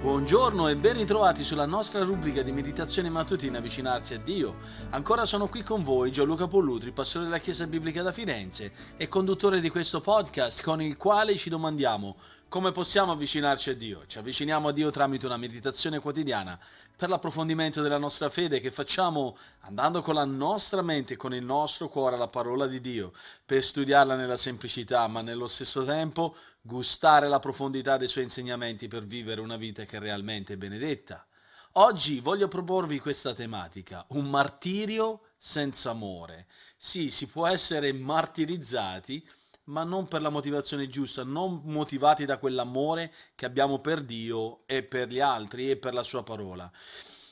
Buongiorno e ben ritrovati sulla nostra rubrica di meditazione mattutina Avvicinarsi a Dio. Ancora sono qui con voi Gianluca Pollutri, pastore della Chiesa Biblica da Firenze e conduttore di questo podcast con il quale ci domandiamo come possiamo avvicinarci a Dio. Ci avviciniamo a Dio tramite una meditazione quotidiana per l'approfondimento della nostra fede che facciamo andando con la nostra mente e con il nostro cuore alla parola di Dio, per studiarla nella semplicità, ma nello stesso tempo gustare la profondità dei suoi insegnamenti per vivere una vita che è realmente benedetta. Oggi voglio proporvi questa tematica, un martirio senza amore. Sì, si può essere martirizzati, ma non per la motivazione giusta, non motivati da quell'amore che abbiamo per Dio e per gli altri e per la sua parola.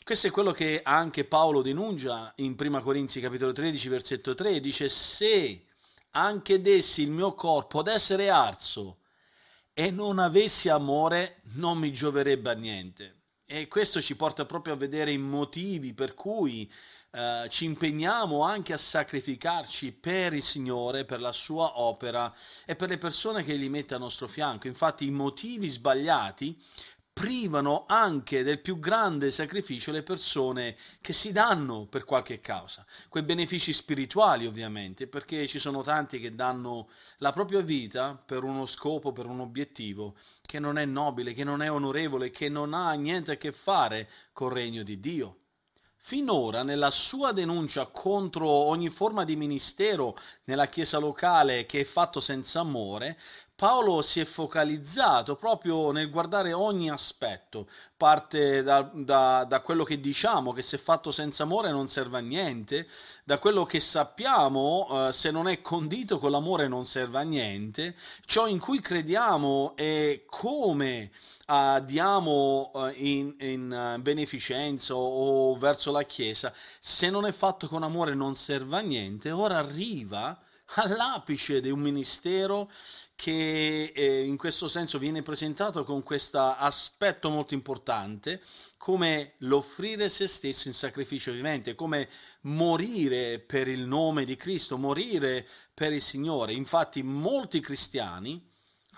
Questo è quello che anche Paolo denuncia in 1 Corinzi capitolo 13 versetto 3, dice se anche dessi il mio corpo ad essere arso e non avessi amore non mi gioverebbe a niente. E questo ci porta proprio a vedere i motivi per cui eh, ci impegniamo anche a sacrificarci per il Signore, per la sua opera e per le persone che gli mette a nostro fianco. Infatti i motivi sbagliati privano anche del più grande sacrificio le persone che si danno per qualche causa, quei benefici spirituali ovviamente, perché ci sono tanti che danno la propria vita per uno scopo, per un obiettivo che non è nobile, che non è onorevole, che non ha niente a che fare col regno di Dio. Finora, nella sua denuncia contro ogni forma di ministero nella chiesa locale che è fatto senza amore, Paolo si è focalizzato proprio nel guardare ogni aspetto, parte da, da, da, quello che diciamo, che se fatto senza amore non serve a niente, da quello che sappiamo, eh, se non è condito con l'amore non serve a niente, ciò in cui crediamo e come uh, diamo uh, in, in uh, beneficenza o, o verso la Chiesa, se non è fatto con amore non serve a niente, ora arriva all'apice di un ministero che eh, in questo senso viene presentato con questo aspetto molto importante come l'offrire se stesso in sacrificio vivente, come morire per il nome di Cristo, morire per il Signore. Infatti molti cristiani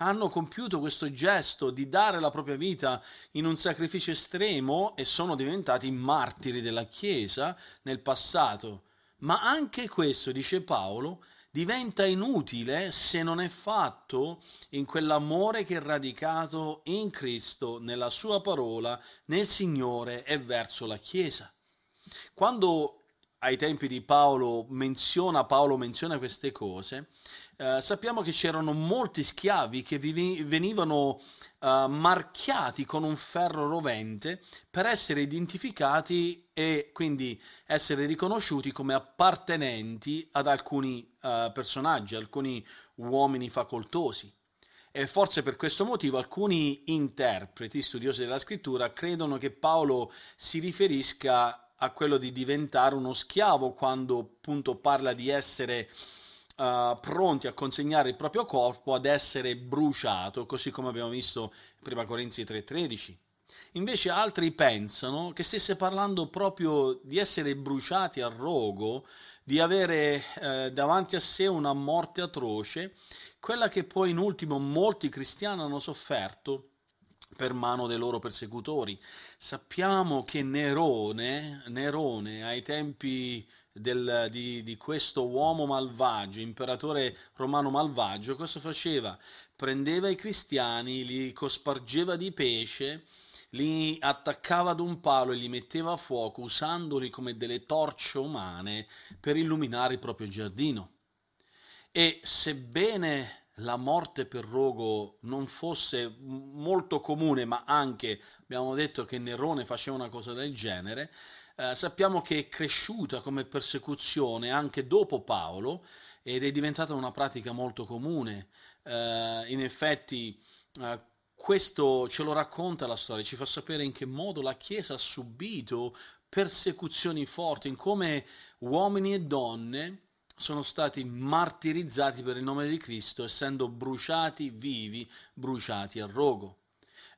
hanno compiuto questo gesto di dare la propria vita in un sacrificio estremo e sono diventati martiri della Chiesa nel passato. Ma anche questo, dice Paolo, diventa inutile se non è fatto in quell'amore che è radicato in Cristo, nella sua parola, nel Signore e verso la Chiesa. Quando ai tempi di Paolo menziona, Paolo menziona queste cose, eh, sappiamo che c'erano molti schiavi che venivano eh, marchiati con un ferro rovente per essere identificati e quindi essere riconosciuti come appartenenti ad alcuni eh, personaggi, alcuni uomini facoltosi. E forse per questo motivo alcuni interpreti, studiosi della scrittura, credono che Paolo si riferisca a quello di diventare uno schiavo quando appunto parla di essere uh, pronti a consegnare il proprio corpo ad essere bruciato, così come abbiamo visto in 1 Corinzi 3:13. Invece altri pensano che stesse parlando proprio di essere bruciati a rogo, di avere eh, davanti a sé una morte atroce, quella che poi in ultimo molti cristiani hanno sofferto per mano dei loro persecutori. Sappiamo che Nerone, Nerone ai tempi del, di, di, questo uomo malvagio, imperatore romano malvagio, cosa faceva? Prendeva i cristiani, li cospargeva di pesce, li attaccava ad un palo e li metteva a fuoco usandoli come delle torce umane per illuminare il proprio giardino. E sebbene la morte per rogo non fosse molto comune, ma anche abbiamo detto che Nerone faceva una cosa del genere, eh, sappiamo che è cresciuta come persecuzione anche dopo Paolo ed è diventata una pratica molto comune. Eh, in effetti eh, questo ce lo racconta la storia, ci fa sapere in che modo la Chiesa ha subito persecuzioni forti, in come uomini e donne sono stati martirizzati per il nome di Cristo, essendo bruciati vivi, bruciati a rogo.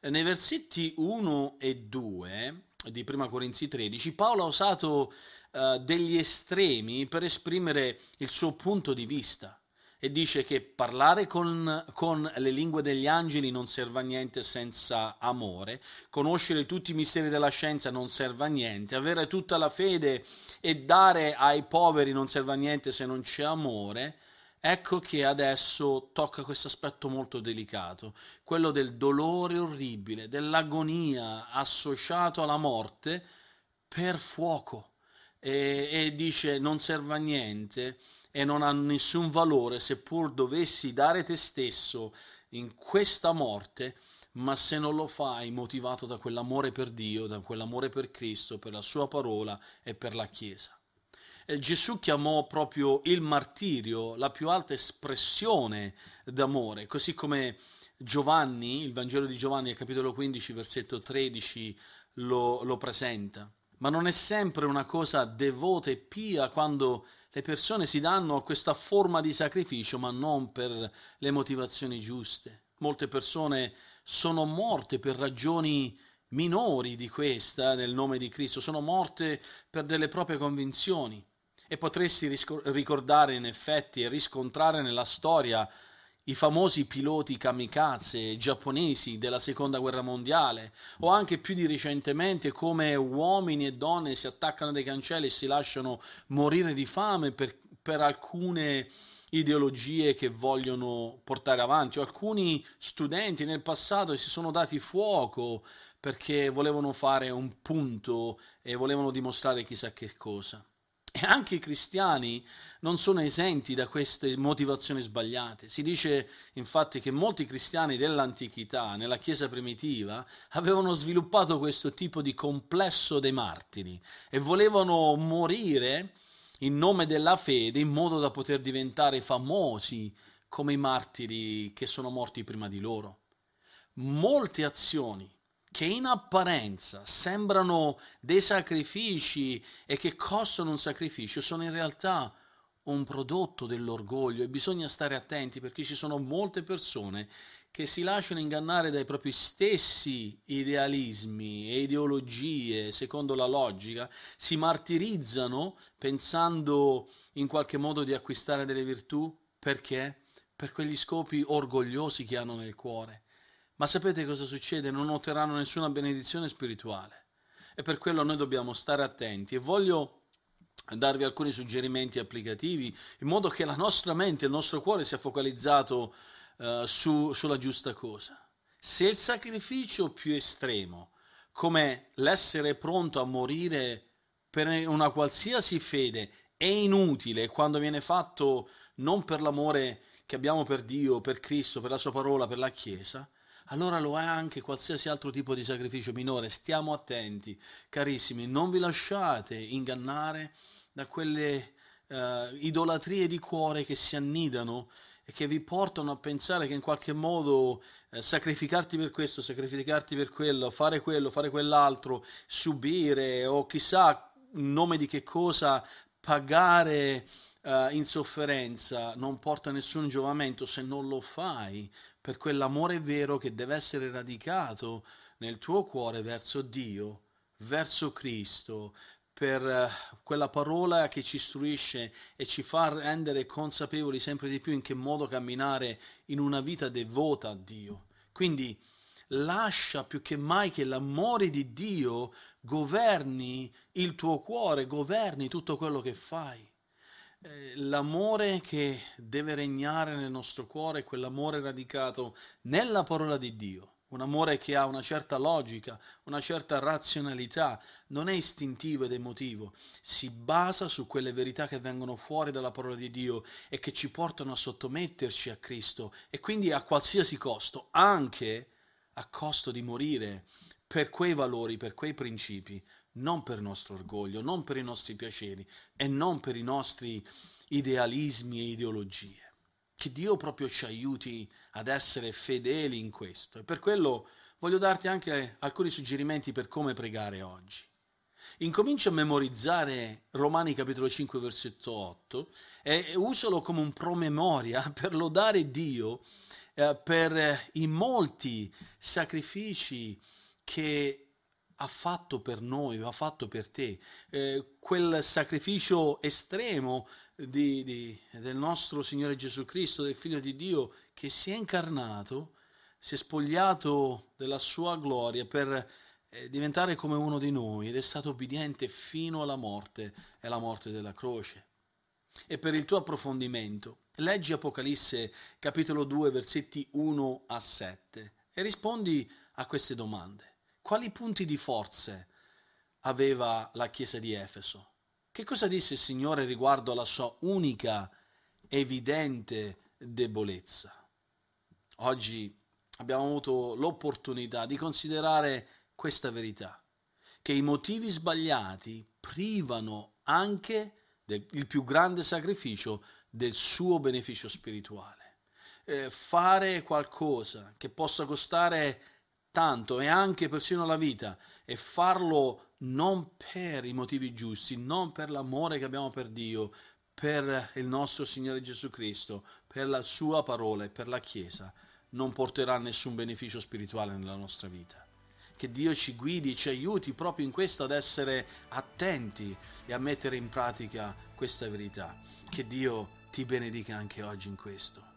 Nei versetti 1 e 2 di Prima Corinzi 13, Paolo ha usato uh, degli estremi per esprimere il suo punto di vista. e dice che parlare con, con, le lingue degli angeli non serve a niente senza amore, conoscere tutti i misteri della scienza non serve a niente, avere tutta la fede e dare ai poveri non serve a niente se non c'è amore, ecco che adesso tocca questo aspetto molto delicato, quello del dolore orribile, dell'agonia associato alla morte per fuoco. E, e dice non serve a niente e non ha nessun valore seppur dovessi dare te stesso in questa morte, ma se non lo fai motivato da quell'amore per Dio, da quell'amore per Cristo, per la sua parola e per la Chiesa. E Gesù chiamò proprio il martirio la più alta espressione d'amore, così come Giovanni, il Vangelo di Giovanni, capitolo 15, versetto 13, lo, lo presenta. Ma non è sempre una cosa devota e pia quando le persone si danno a questa forma di sacrificio, ma non per le motivazioni giuste. Molte persone sono morte per ragioni minori di questa nel nome di Cristo, sono morte per delle proprie convinzioni. E potresti ricordare in effetti e riscontrare nella storia i famosi piloti kamikaze giapponesi della seconda guerra mondiale o anche più di recentemente come uomini e donne si attaccano dai cancelli e si lasciano morire di fame per, per alcune ideologie che vogliono portare avanti o alcuni studenti nel passato si sono dati fuoco perché volevano fare un punto e volevano dimostrare chissà che cosa. E anche i cristiani non sono esenti da queste motivazioni sbagliate. Si dice infatti che molti cristiani dell'antichità, nella Chiesa primitiva, avevano sviluppato questo tipo di complesso dei martiri e volevano morire in nome della fede in modo da poter diventare famosi come i martiri che sono morti prima di loro. Molte azioni che in apparenza sembrano dei sacrifici e che costano un sacrificio, sono in realtà un prodotto dell'orgoglio e bisogna stare attenti perché ci sono molte persone che si lasciano ingannare dai propri stessi idealismi e ideologie secondo la logica, si martirizzano pensando in qualche modo di acquistare delle virtù perché? Per quegli scopi orgogliosi che hanno nel cuore. Ma sapete cosa succede? Non otterranno nessuna benedizione spirituale. E per quello noi dobbiamo stare attenti. E voglio darvi alcuni suggerimenti applicativi in modo che la nostra mente, il nostro cuore sia focalizzato uh, su, sulla giusta cosa. Se il sacrificio più estremo, come l'essere pronto a morire per una qualsiasi fede, è inutile quando viene fatto non per l'amore che abbiamo per Dio, per Cristo, per la sua parola, per la Chiesa, allora lo è anche qualsiasi altro tipo di sacrificio minore. Stiamo attenti, carissimi, non vi lasciate ingannare da quelle uh, idolatrie di cuore che si annidano e che vi portano a pensare che in qualche modo eh, sacrificarti per questo, sacrificarti per quello, fare quello, fare quell'altro, subire o chissà in nome di che cosa pagare uh, in sofferenza non porta nessun giovamento se non lo fai per quell'amore vero che deve essere radicato nel tuo cuore verso Dio, verso Cristo, per eh, quella parola che ci istruisce e ci fa rendere consapevoli sempre di più in che modo camminare in una vita devota a Dio. Quindi lascia più che mai che l'amore di Dio governi il tuo cuore, governi tutto quello che fai. Eh, l'amore che deve regnare nel nostro cuore è quell'amore radicato nella parola di Dio, un amore che ha una certa logica, una certa razionalità, non è istintivo ed emotivo, si basa su quelle verità che vengono fuori dalla parola di Dio e che ci portano a sottometterci a Cristo e quindi a qualsiasi costo, anche a costo di morire per quei valori, per quei principi, non per nostro orgoglio, non per i nostri piaceri e non per i nostri idealismi e ideologie. Che Dio proprio ci aiuti ad essere fedeli in questo. E per quello voglio darti anche alcuni suggerimenti per come pregare oggi. Incomincia a memorizzare Romani capitolo 5 versetto 8 e usalo come un promemoria per lodare Dio eh, per i molti sacrifici che ha fatto per noi, ha fatto per te. Eh, quel sacrificio estremo di, di, del nostro Signore Gesù Cristo, del Figlio di Dio, che si è incarnato, si è spogliato della sua gloria per eh, diventare come uno di noi ed è stato obbediente fino alla morte e alla morte della croce. E per il tuo approfondimento, leggi Apocalisse capitolo 2 versetti 1 a 7 e rispondi a queste domande. Quali punti di forze aveva la chiesa di Efeso? Che cosa disse il Signore riguardo alla sua unica, evidente debolezza? Oggi abbiamo avuto l'opportunità di considerare questa verità, che i motivi sbagliati privano anche del il più grande sacrificio del suo beneficio spirituale. Eh, fare qualcosa che possa costare tanto e anche persino la vita e farlo non per i motivi giusti, non per l'amore che abbiamo per Dio, per il nostro Signore Gesù Cristo, per la sua parola e per la Chiesa, non porterà nessun beneficio spirituale nella nostra vita. Che Dio ci guidi, ci aiuti proprio in questo ad essere attenti e a mettere in pratica questa verità. Che Dio ti benedica anche oggi in questo.